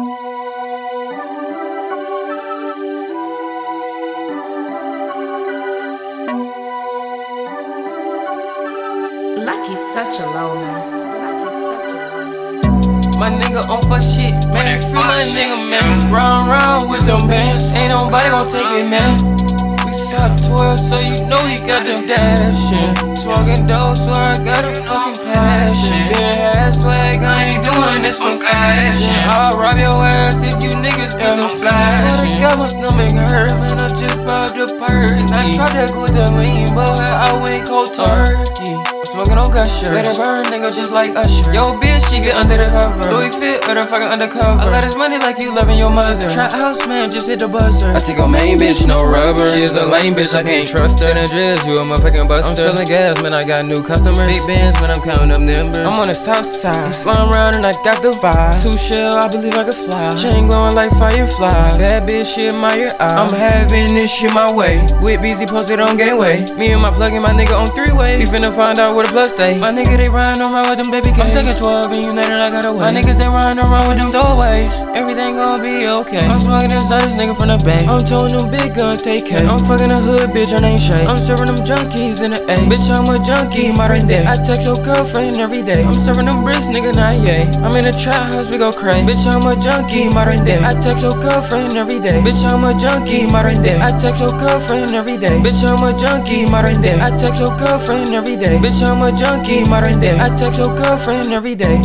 Lucky's such a loner. My nigga on for shit, man. Free my nigga, man. Round round with them bands. Ain't nobody gon' take it, man. We saw 12, so you know he got them dashing. Smoking dope, so I got a fucking passion. Been swag, I ain't doing this for fashion. I'll rob your ass if you niggas think I'm flashing. To God, my stomach hurt, man. I just popped a perk. And I tried that with the lean, but I went cold turkey. I'm smoking on gushers. Let it burn, nigga, just like Usher. Yo, bitch, she get under the cover. Louis fit, or the fucking undercover. I let his money like you loving your mother. Trap house, man, just hit the buzzer. I take a main bitch, no rubber. She is a lame bitch, I can't trust her. In dress, you a motherfucking buster. I'm selling gas, man, I got new customers. Big bands, man, I'm counting up numbers. I'm on the south side. I'm flying around and I got the vibe. Two shell, I believe I can fly. Chain glowing like fireflies. Bad bitch, she admire eye. I'm having this shit my way. With busy posted on gateway. Me and my plug and my nigga on three way. We finna find out where the blood. My nigga, they riding around with them baby cakes. I'm taking 12 and you know that I got away. My niggas, they riding around with them doorways. Everything gon' be okay. I'm smoking inside this nigga from the bay. I'm toting them big guns, take care. I'm fucking a hood bitch, her name Shay. I'm serving them junkies in the A. Bitch, I'm a junkie, modern day. I text your girlfriend every day. I'm serving them bricks, nigga, not yay. I'm in the trap house, we go crazy. Bitch, I'm a junkie, modern day. I text your girlfriend every day. Bitch, I'm a junkie, modern day. I text your girlfriend every day. Bitch, I'm a junkie, modern day. I text your girlfriend every day. Bitch, I'm a junkie, modern day. I text your girlfriend every day.